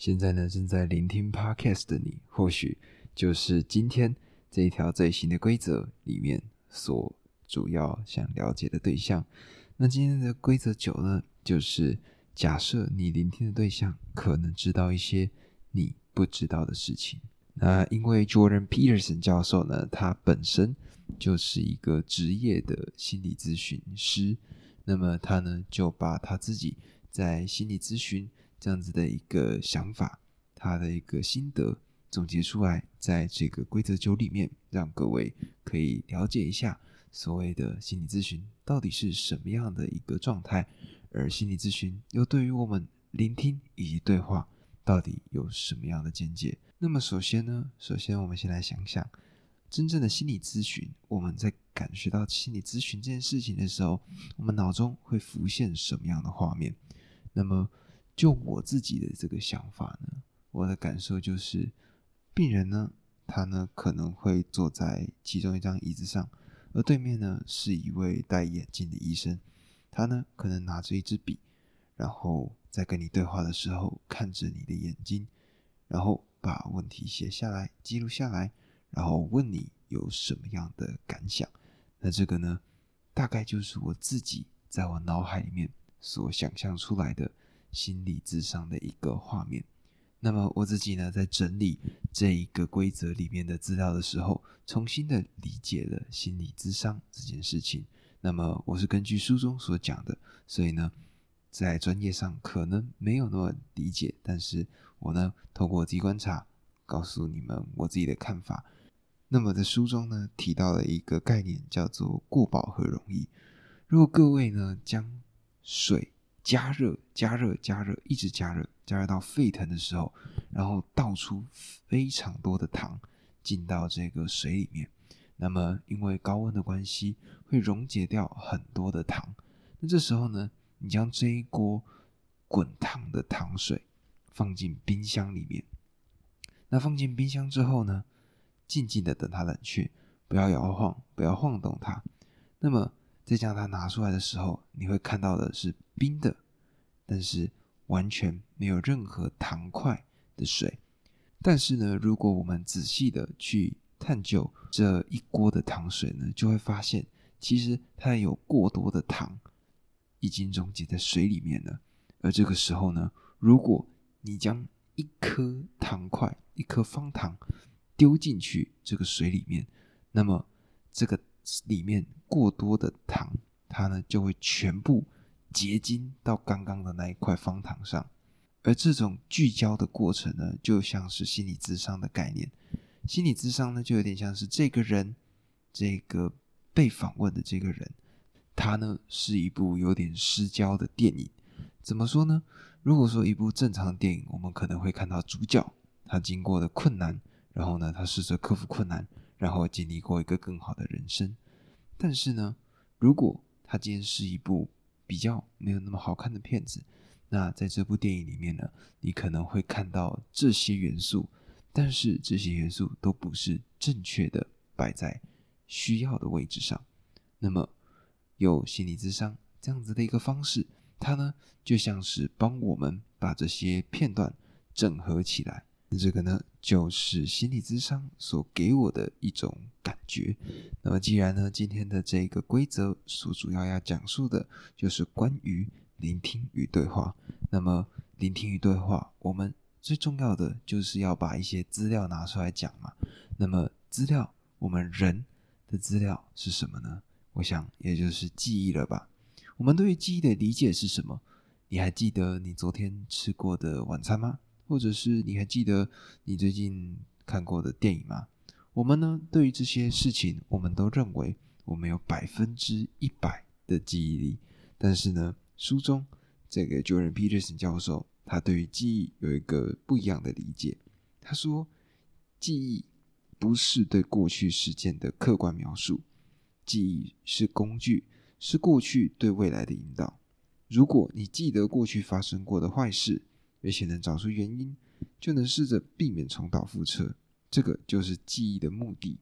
现在呢，正在聆听 Podcast 的你，或许就是今天这一条最新的规则里面所主要想了解的对象。那今天的规则九呢，就是假设你聆听的对象可能知道一些你不知道的事情。那因为 Jordan Peterson 教授呢，他本身就是一个职业的心理咨询师，那么他呢就把他自己在心理咨询。这样子的一个想法，他的一个心得总结出来，在这个规则九里面，让各位可以了解一下所谓的心理咨询到底是什么样的一个状态，而心理咨询又对于我们聆听以及对话到底有什么样的见解？那么首先呢，首先我们先来想想，真正的心理咨询，我们在感觉到心理咨询这件事情的时候，我们脑中会浮现什么样的画面？那么。就我自己的这个想法呢，我的感受就是，病人呢，他呢可能会坐在其中一张椅子上，而对面呢是一位戴眼镜的医生，他呢可能拿着一支笔，然后在跟你对话的时候看着你的眼睛，然后把问题写下来，记录下来，然后问你有什么样的感想。那这个呢，大概就是我自己在我脑海里面所想象出来的。心理智商的一个画面。那么我自己呢，在整理这一个规则里面的资料的时候，重新的理解了心理智商这件事情。那么我是根据书中所讲的，所以呢，在专业上可能没有那么理解，但是我呢，透过自己观察，告诉你们我自己的看法。那么在书中呢，提到了一个概念，叫做过饱和容易。如果各位呢，将水加热，加热，加热，一直加热，加热到沸腾的时候，然后倒出非常多的糖进到这个水里面。那么，因为高温的关系，会溶解掉很多的糖。那这时候呢，你将这一锅滚烫的糖水放进冰箱里面。那放进冰箱之后呢，静静的等它冷却，不要摇晃，不要晃动它。那么。再将它拿出来的时候，你会看到的是冰的，但是完全没有任何糖块的水。但是呢，如果我们仔细的去探究这一锅的糖水呢，就会发现其实它有过多的糖已经溶解在水里面了。而这个时候呢，如果你将一颗糖块、一颗方糖丢进去这个水里面，那么这个。里面过多的糖，它呢就会全部结晶到刚刚的那一块方糖上，而这种聚焦的过程呢，就像是心理智商的概念。心理智商呢，就有点像是这个人，这个被访问的这个人，他呢是一部有点失焦的电影。怎么说呢？如果说一部正常的电影，我们可能会看到主角他经过的困难，然后呢，他试着克服困难。然后经历过一个更好的人生，但是呢，如果它今天是一部比较没有那么好看的片子，那在这部电影里面呢，你可能会看到这些元素，但是这些元素都不是正确的摆在需要的位置上。那么，有心理智商这样子的一个方式，它呢就像是帮我们把这些片段整合起来。那这个呢，就是心理智商所给我的一种感觉。那么，既然呢，今天的这个规则所主要要讲述的就是关于聆听与对话。那么，聆听与对话，我们最重要的就是要把一些资料拿出来讲嘛。那么，资料，我们人的资料是什么呢？我想，也就是记忆了吧。我们对于记忆的理解是什么？你还记得你昨天吃过的晚餐吗？或者是你还记得你最近看过的电影吗？我们呢，对于这些事情，我们都认为我们有百分之一百的记忆力。但是呢，书中这个 Jordan Peterson 教授，他对于记忆有一个不一样的理解。他说，记忆不是对过去事件的客观描述，记忆是工具，是过去对未来的引导。如果你记得过去发生过的坏事，而且能找出原因，就能试着避免重蹈覆辙。这个就是记忆的目的。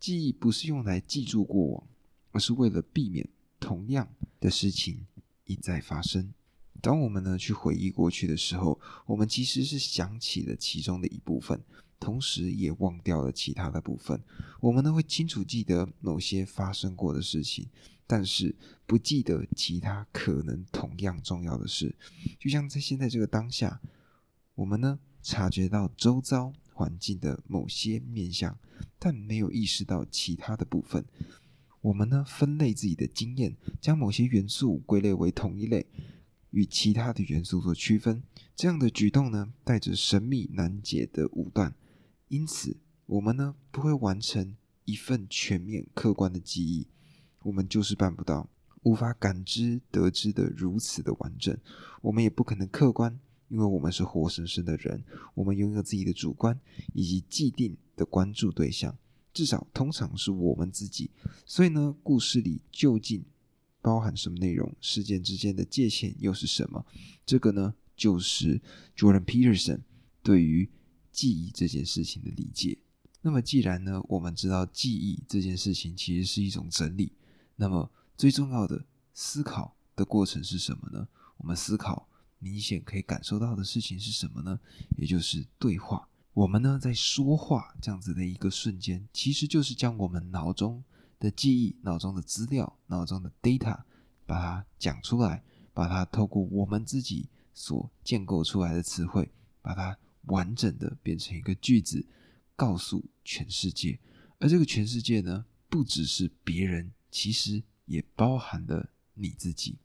记忆不是用来记住过往，而是为了避免同样的事情一再发生。当我们呢去回忆过去的时候，我们其实是想起了其中的一部分，同时也忘掉了其他的部分。我们呢会清楚记得某些发生过的事情，但是不记得其他可能同样重要的事。就像在现在这个当下，我们呢察觉到周遭环境的某些面向，但没有意识到其他的部分。我们呢分类自己的经验，将某些元素归类为同一类。与其他的元素做区分，这样的举动呢，带着神秘难解的武断，因此我们呢不会完成一份全面客观的记忆，我们就是办不到，无法感知得知的如此的完整，我们也不可能客观，因为我们是活生生的人，我们拥有自己的主观以及既定的关注对象，至少通常是我们自己，所以呢，故事里究竟。包含什么内容？事件之间的界限又是什么？这个呢，就是 Jordan Peterson 对于记忆这件事情的理解。那么，既然呢，我们知道记忆这件事情其实是一种整理，那么最重要的思考的过程是什么呢？我们思考明显可以感受到的事情是什么呢？也就是对话。我们呢，在说话这样子的一个瞬间，其实就是将我们脑中。的记忆、脑中的资料、脑中的 data，把它讲出来，把它透过我们自己所建构出来的词汇，把它完整的变成一个句子，告诉全世界。而这个全世界呢，不只是别人，其实也包含了你自己。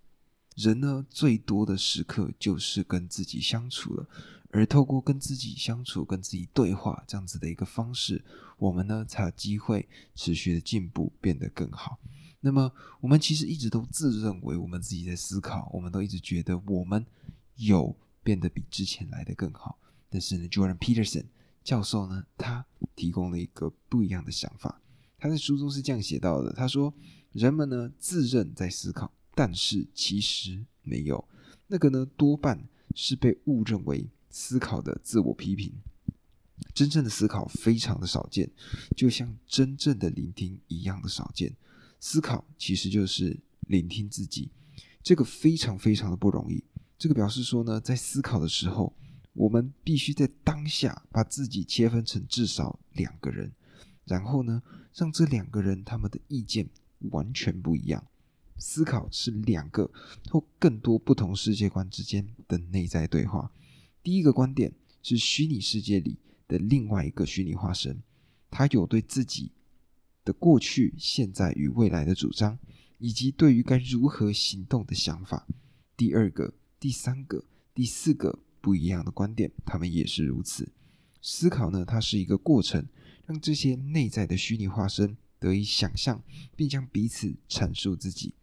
人呢，最多的时刻就是跟自己相处了。而透过跟自己相处、跟自己对话这样子的一个方式，我们呢才有机会持续的进步，变得更好。那么，我们其实一直都自认为我们自己在思考，我们都一直觉得我们有变得比之前来的更好。但是呢，Jordan Peterson 教授呢，他提供了一个不一样的想法。他在书中是这样写到的：他说，人们呢自认在思考，但是其实没有。那个呢，多半是被误认为。思考的自我批评，真正的思考非常的少见，就像真正的聆听一样的少见。思考其实就是聆听自己，这个非常非常的不容易。这个表示说呢，在思考的时候，我们必须在当下把自己切分成至少两个人，然后呢，让这两个人他们的意见完全不一样。思考是两个或更多不同世界观之间的内在对话。第一个观点是虚拟世界里的另外一个虚拟化身，他有对自己的过去、现在与未来的主张，以及对于该如何行动的想法。第二个、第三个、第四个不一样的观点，他们也是如此。思考呢，它是一个过程，让这些内在的虚拟化身得以想象，并将彼此阐述自己。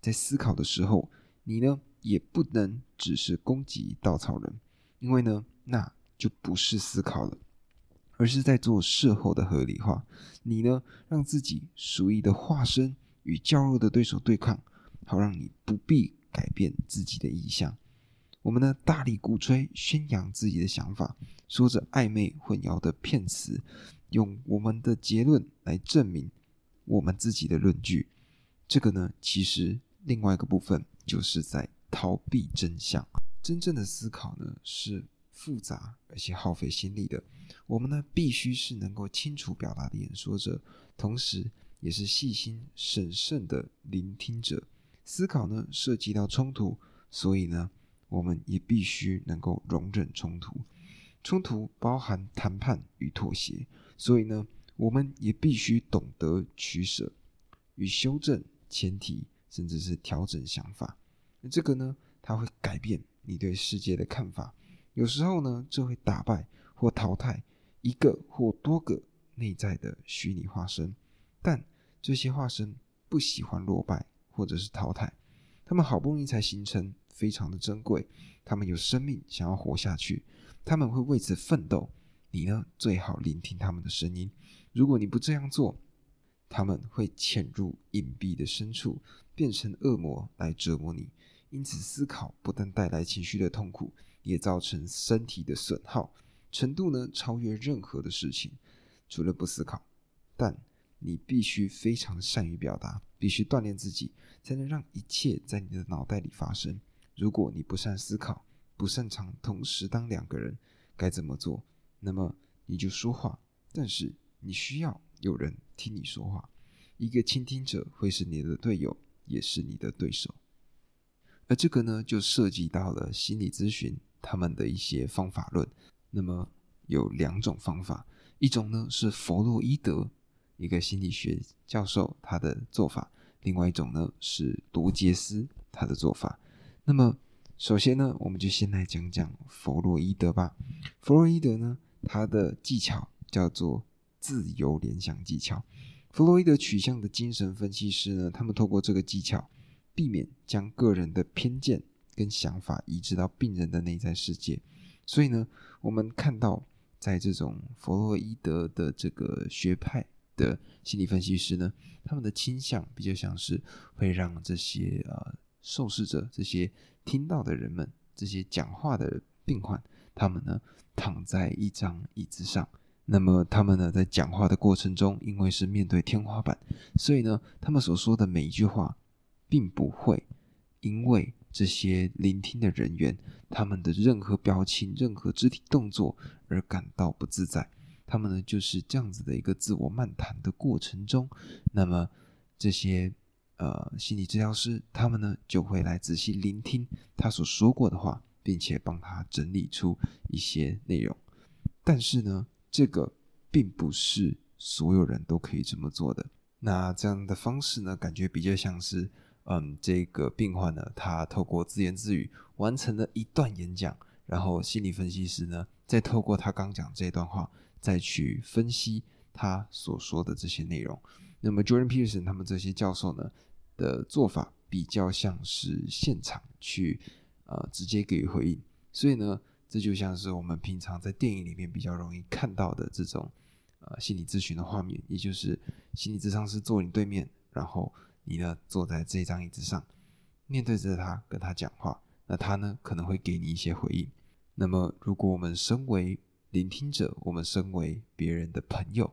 在思考的时候，你呢也不能只是攻击稻草人。因为呢，那就不是思考了，而是在做事后的合理化。你呢，让自己属于的化身与较弱的对手对抗，好让你不必改变自己的意向。我们呢，大力鼓吹宣扬自己的想法，说着暧昧混淆的骗词，用我们的结论来证明我们自己的论据。这个呢，其实另外一个部分就是在逃避真相。真正的思考呢，是复杂而且耗费心力的。我们呢，必须是能够清楚表达的演说者，同时也是细心审慎的聆听者。思考呢，涉及到冲突，所以呢，我们也必须能够容忍冲突。冲突包含谈判与妥协，所以呢，我们也必须懂得取舍与修正前提，甚至是调整想法。那这个呢，它会改变。你对世界的看法，有时候呢，这会打败或淘汰一个或多个内在的虚拟化身，但这些化身不喜欢落败或者是淘汰，他们好不容易才形成，非常的珍贵，他们有生命，想要活下去，他们会为此奋斗。你呢，最好聆听他们的声音。如果你不这样做，他们会潜入隐蔽的深处，变成恶魔来折磨你。因此，思考不但带来情绪的痛苦，也造成身体的损耗程度呢，超越任何的事情。除了不思考，但你必须非常善于表达，必须锻炼自己，才能让一切在你的脑袋里发生。如果你不善思考，不擅长同时当两个人，该怎么做？那么你就说话，但是你需要有人听你说话。一个倾听者会是你的队友，也是你的对手。而这个呢，就涉及到了心理咨询他们的一些方法论。那么有两种方法，一种呢是弗洛伊德一个心理学教授他的做法，另外一种呢是罗杰斯他的做法。那么首先呢，我们就先来讲讲弗洛伊德吧。弗洛伊德呢，他的技巧叫做自由联想技巧。弗洛伊德取向的精神分析师呢，他们透过这个技巧，避免将个人的偏见跟想法移植到病人的内在世界。所以呢，我们看到在这种弗洛伊德的这个学派的心理分析师呢，他们的倾向比较像是会让这些呃受试者、这些听到的人们、这些讲话的病患，他们呢躺在一张椅子上。那么他们呢，在讲话的过程中，因为是面对天花板，所以呢，他们所说的每一句话，并不会因为这些聆听的人员他们的任何表情、任何肢体动作而感到不自在。他们呢，就是这样子的一个自我漫谈的过程中，那么这些呃心理治疗师，他们呢，就会来仔细聆听他所说过的话，并且帮他整理出一些内容。但是呢，这个并不是所有人都可以这么做的。那这样的方式呢，感觉比较像是，嗯，这个病患呢，他透过自言自语完成了一段演讲，然后心理分析师呢，再透过他刚讲这段话，再去分析他所说的这些内容。那么，Jordan Peterson 他们这些教授呢的做法，比较像是现场去，呃，直接给予回应。所以呢。这就像是我们平常在电影里面比较容易看到的这种呃心理咨询的画面，也就是心理咨商师坐你对面，然后你呢坐在这张椅子上，面对着他跟他讲话，那他呢可能会给你一些回应。那么如果我们身为聆听者，我们身为别人的朋友，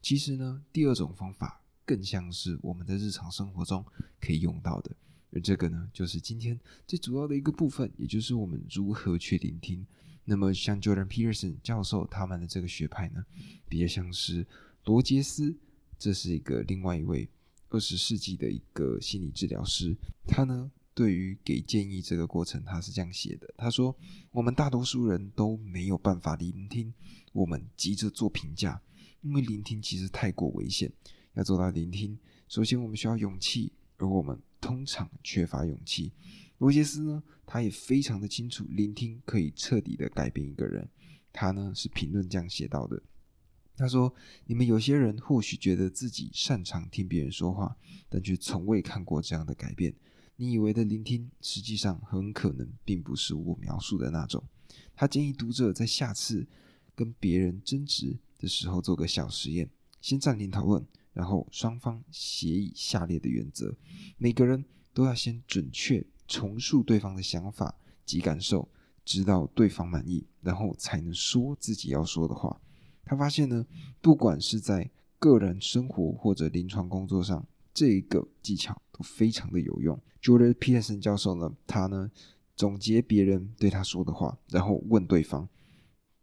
其实呢第二种方法更像是我们在日常生活中可以用到的。而这个呢，就是今天最主要的一个部分，也就是我们如何去聆听。那么，像 Jordan Peterson 教授他们的这个学派呢，比较像是罗杰斯，这是一个另外一位二十世纪的一个心理治疗师。他呢，对于给建议这个过程，他是这样写的：他说，我们大多数人都没有办法聆听，我们急着做评价，因为聆听其实太过危险。要做到聆听，首先我们需要勇气，而我们。通常缺乏勇气。罗杰斯呢，他也非常的清楚，聆听可以彻底的改变一个人。他呢是评论这样写到的：他说，你们有些人或许觉得自己擅长听别人说话，但却从未看过这样的改变。你以为的聆听，实际上很可能并不是我描述的那种。他建议读者在下次跟别人争执的时候做个小实验，先暂停讨论。然后双方协议下列的原则：每个人都要先准确重述对方的想法及感受，直到对方满意，然后才能说自己要说的话。他发现呢，不管是在个人生活或者临床工作上，这个技巧都非常的有用。Jordan Peterson 教授呢，他呢总结别人对他说的话，然后问对方，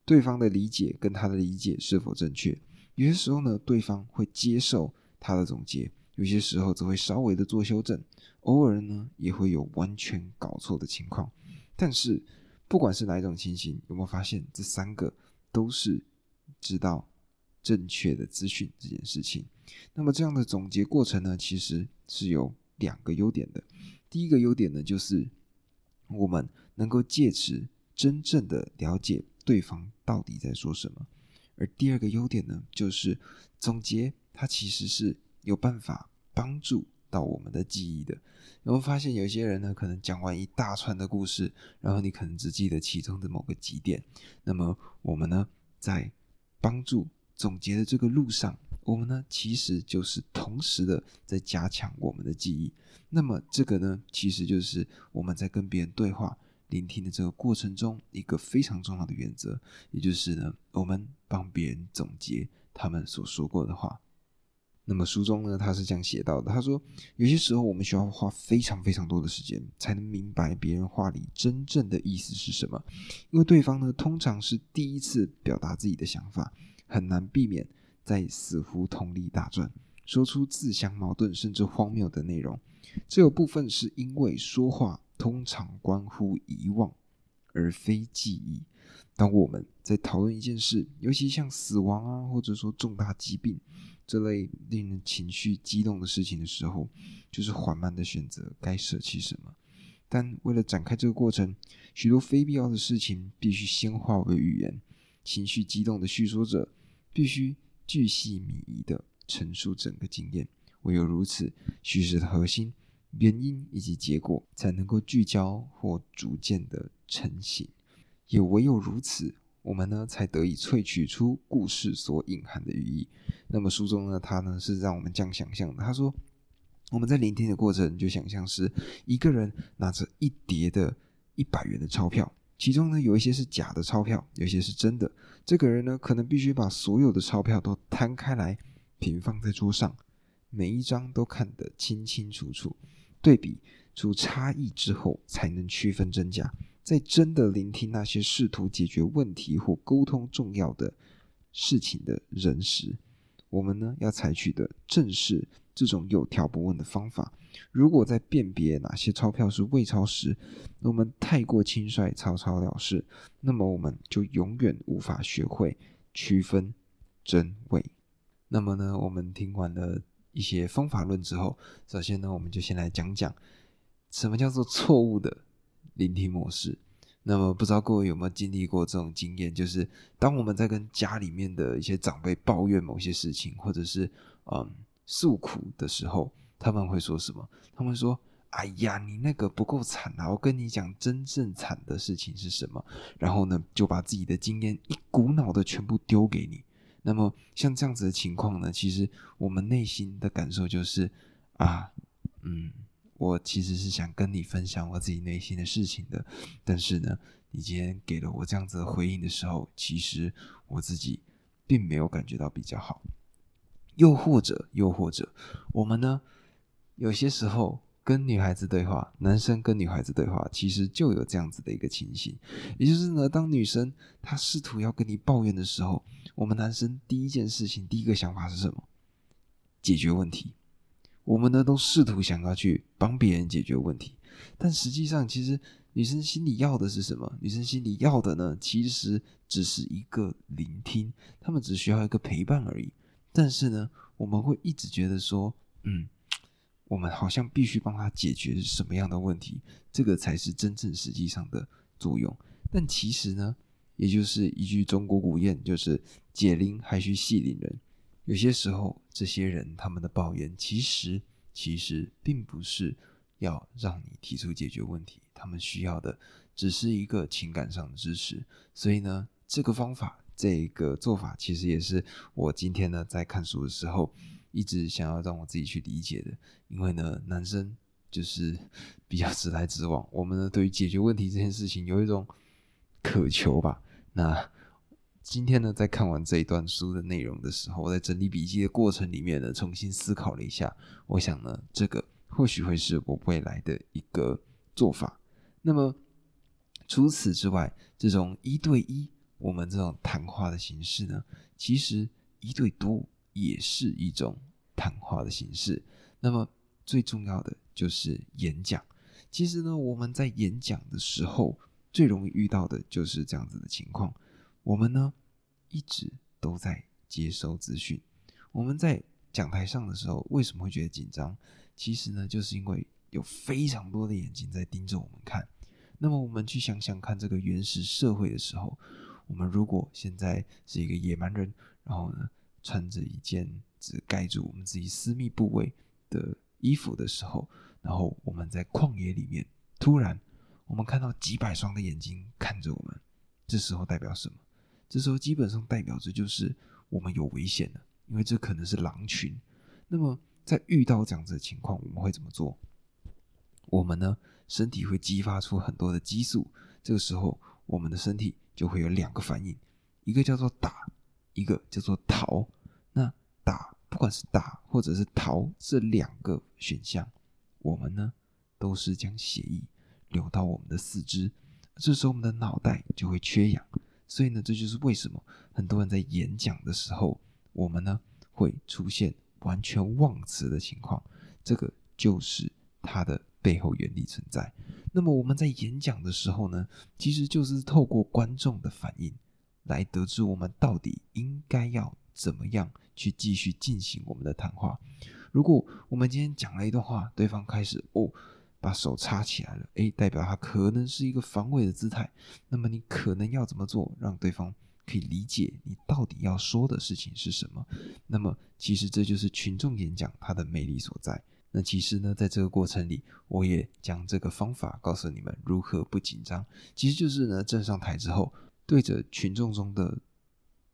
对方的理解跟他的理解是否正确。有些时候呢，对方会接受他的总结；有些时候则会稍微的做修正，偶尔呢也会有完全搞错的情况。但是，不管是哪一种情形，有没有发现这三个都是知道正确的资讯这件事情？那么这样的总结过程呢，其实是有两个优点的。第一个优点呢，就是我们能够借此真正的了解对方到底在说什么。而第二个优点呢，就是总结它其实是有办法帮助到我们的记忆的。然后发现有些人呢，可能讲完一大串的故事，然后你可能只记得其中的某个几点。那么我们呢，在帮助总结的这个路上，我们呢，其实就是同时的在加强我们的记忆。那么这个呢，其实就是我们在跟别人对话。聆听的这个过程中，一个非常重要的原则，也就是呢，我们帮别人总结他们所说过的话。那么书中呢，他是这样写到的：他说，有些时候我们需要花非常非常多的时间，才能明白别人话里真正的意思是什么，因为对方呢，通常是第一次表达自己的想法，很难避免在死胡同里打转，说出自相矛盾甚至荒谬的内容。这有部分是因为说话通常关乎遗忘，而非记忆。当我们在讨论一件事，尤其像死亡啊，或者说重大疾病。这类令人情绪激动的事情的时候，就是缓慢的选择该舍弃什么。但为了展开这个过程，许多非必要的事情必须先化为语言。情绪激动的叙说者必须巨细靡遗的陈述整个经验，唯有如此，叙事的核心、原因以及结果才能够聚焦或逐渐的成型。也唯有如此。我们呢，才得以萃取出故事所隐含的寓意。那么书中呢，他呢是让我们这样想象的：他说，我们在聆听的过程，就想象是一个人拿着一叠的一百元的钞票，其中呢有一些是假的钞票，有一些是真的。这个人呢，可能必须把所有的钞票都摊开来，平放在桌上，每一张都看得清清楚楚，对比出差异之后，才能区分真假。在真的聆听那些试图解决问题或沟通重要的事情的人时，我们呢要采取的正是这种有条不紊的方法。如果在辨别哪些钞票是伪钞时，我们太过轻率、草草了事，那么我们就永远无法学会区分真伪。那么呢，我们听完了一些方法论之后，首先呢，我们就先来讲讲什么叫做错误的。聆听模式。那么，不知道各位有没有经历过这种经验？就是当我们在跟家里面的一些长辈抱怨某些事情，或者是嗯诉苦的时候，他们会说什么？他们说：“哎呀，你那个不够惨啊！我跟你讲，真正惨的事情是什么？”然后呢，就把自己的经验一股脑的全部丢给你。那么，像这样子的情况呢，其实我们内心的感受就是啊，嗯。我其实是想跟你分享我自己内心的事情的，但是呢，你今天给了我这样子的回应的时候，其实我自己并没有感觉到比较好。又或者，又或者，我们呢，有些时候跟女孩子对话，男生跟女孩子对话，其实就有这样子的一个情形，也就是呢，当女生她试图要跟你抱怨的时候，我们男生第一件事情，第一个想法是什么？解决问题。我们呢都试图想要去帮别人解决问题，但实际上，其实女生心里要的是什么？女生心里要的呢，其实只是一个聆听，她们只需要一个陪伴而已。但是呢，我们会一直觉得说，嗯，我们好像必须帮他解决什么样的问题，这个才是真正实际上的作用。但其实呢，也就是一句中国古谚，就是“解铃还需系铃人”。有些时候，这些人他们的抱怨，其实其实并不是要让你提出解决问题，他们需要的只是一个情感上的支持。所以呢，这个方法，这个做法，其实也是我今天呢在看书的时候，一直想要让我自己去理解的。因为呢，男生就是 比较直来直往，我们呢对于解决问题这件事情有一种渴求吧。那。今天呢，在看完这一段书的内容的时候，我在整理笔记的过程里面呢，重新思考了一下。我想呢，这个或许会是我未来的一个做法。那么除此之外，这种一对一，我们这种谈话的形式呢，其实一对多也是一种谈话的形式。那么最重要的就是演讲。其实呢，我们在演讲的时候，最容易遇到的就是这样子的情况。我们呢？一直都在接收资讯。我们在讲台上的时候，为什么会觉得紧张？其实呢，就是因为有非常多的眼睛在盯着我们看。那么，我们去想想看，这个原始社会的时候，我们如果现在是一个野蛮人，然后呢，穿着一件只盖住我们自己私密部位的衣服的时候，然后我们在旷野里面，突然我们看到几百双的眼睛看着我们，这时候代表什么？这时候基本上代表着就是我们有危险了，因为这可能是狼群。那么在遇到这样子的情况，我们会怎么做？我们呢，身体会激发出很多的激素。这个时候，我们的身体就会有两个反应，一个叫做打，一个叫做逃。打不管是打或者是逃这两个选项，我们呢都是将血液流到我们的四肢，这时候我们的脑袋就会缺氧。所以呢，这就是为什么很多人在演讲的时候，我们呢会出现完全忘词的情况。这个就是它的背后原理存在。那么我们在演讲的时候呢，其实就是透过观众的反应来得知我们到底应该要怎么样去继续进行我们的谈话。如果我们今天讲了一段话，对方开始哦把手插起来了，诶，代表他可能是一个防卫的姿态。那么你可能要怎么做，让对方可以理解你到底要说的事情是什么？那么其实这就是群众演讲它的魅力所在。那其实呢，在这个过程里，我也将这个方法告诉你们如何不紧张。其实就是呢，站上台之后，对着群众中的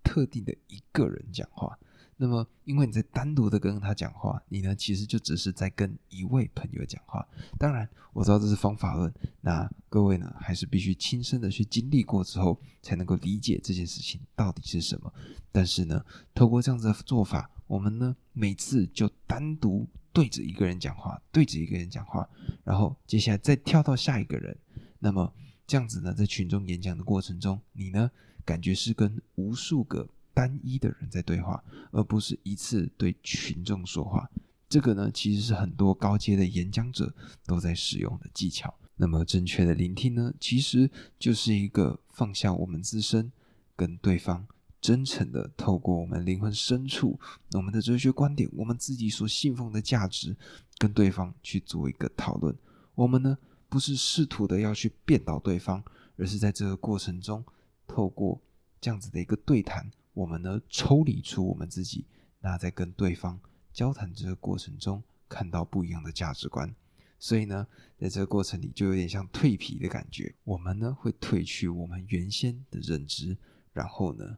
特定的一个人讲话。那么，因为你在单独的跟他讲话，你呢其实就只是在跟一位朋友讲话。当然，我知道这是方法论，那各位呢还是必须亲身的去经历过之后，才能够理解这件事情到底是什么。但是呢，透过这样子的做法，我们呢每次就单独对着一个人讲话，对着一个人讲话，然后接下来再跳到下一个人。那么这样子呢，在群众演讲的过程中，你呢感觉是跟无数个。单一的人在对话，而不是一次对群众说话。这个呢，其实是很多高阶的演讲者都在使用的技巧。那么，正确的聆听呢，其实就是一个放下我们自身，跟对方真诚的透过我们灵魂深处、我们的哲学观点、我们自己所信奉的价值，跟对方去做一个讨论。我们呢，不是试图的要去辩倒对方，而是在这个过程中，透过这样子的一个对谈。我们呢，抽离出我们自己，那在跟对方交谈这个过程中，看到不一样的价值观。所以呢，在这个过程里，就有点像蜕皮的感觉。我们呢，会褪去我们原先的认知，然后呢，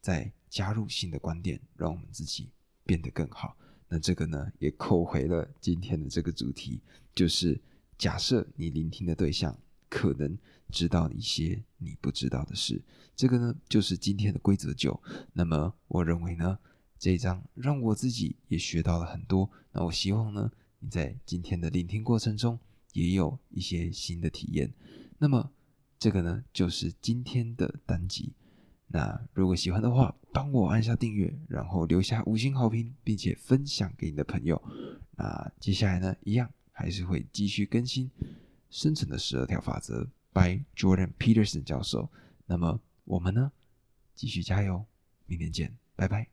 再加入新的观点，让我们自己变得更好。那这个呢，也扣回了今天的这个主题，就是假设你聆听的对象。可能知道一些你不知道的事，这个呢就是今天的规则九。那么我认为呢，这一章让我自己也学到了很多。那我希望呢，你在今天的聆听过程中也有一些新的体验。那么这个呢就是今天的单集。那如果喜欢的话，帮我按下订阅，然后留下五星好评，并且分享给你的朋友。那接下来呢，一样还是会继续更新。生存的十二条法则，by Jordan Peterson 教授。那么我们呢，继续加油，明天见，拜拜。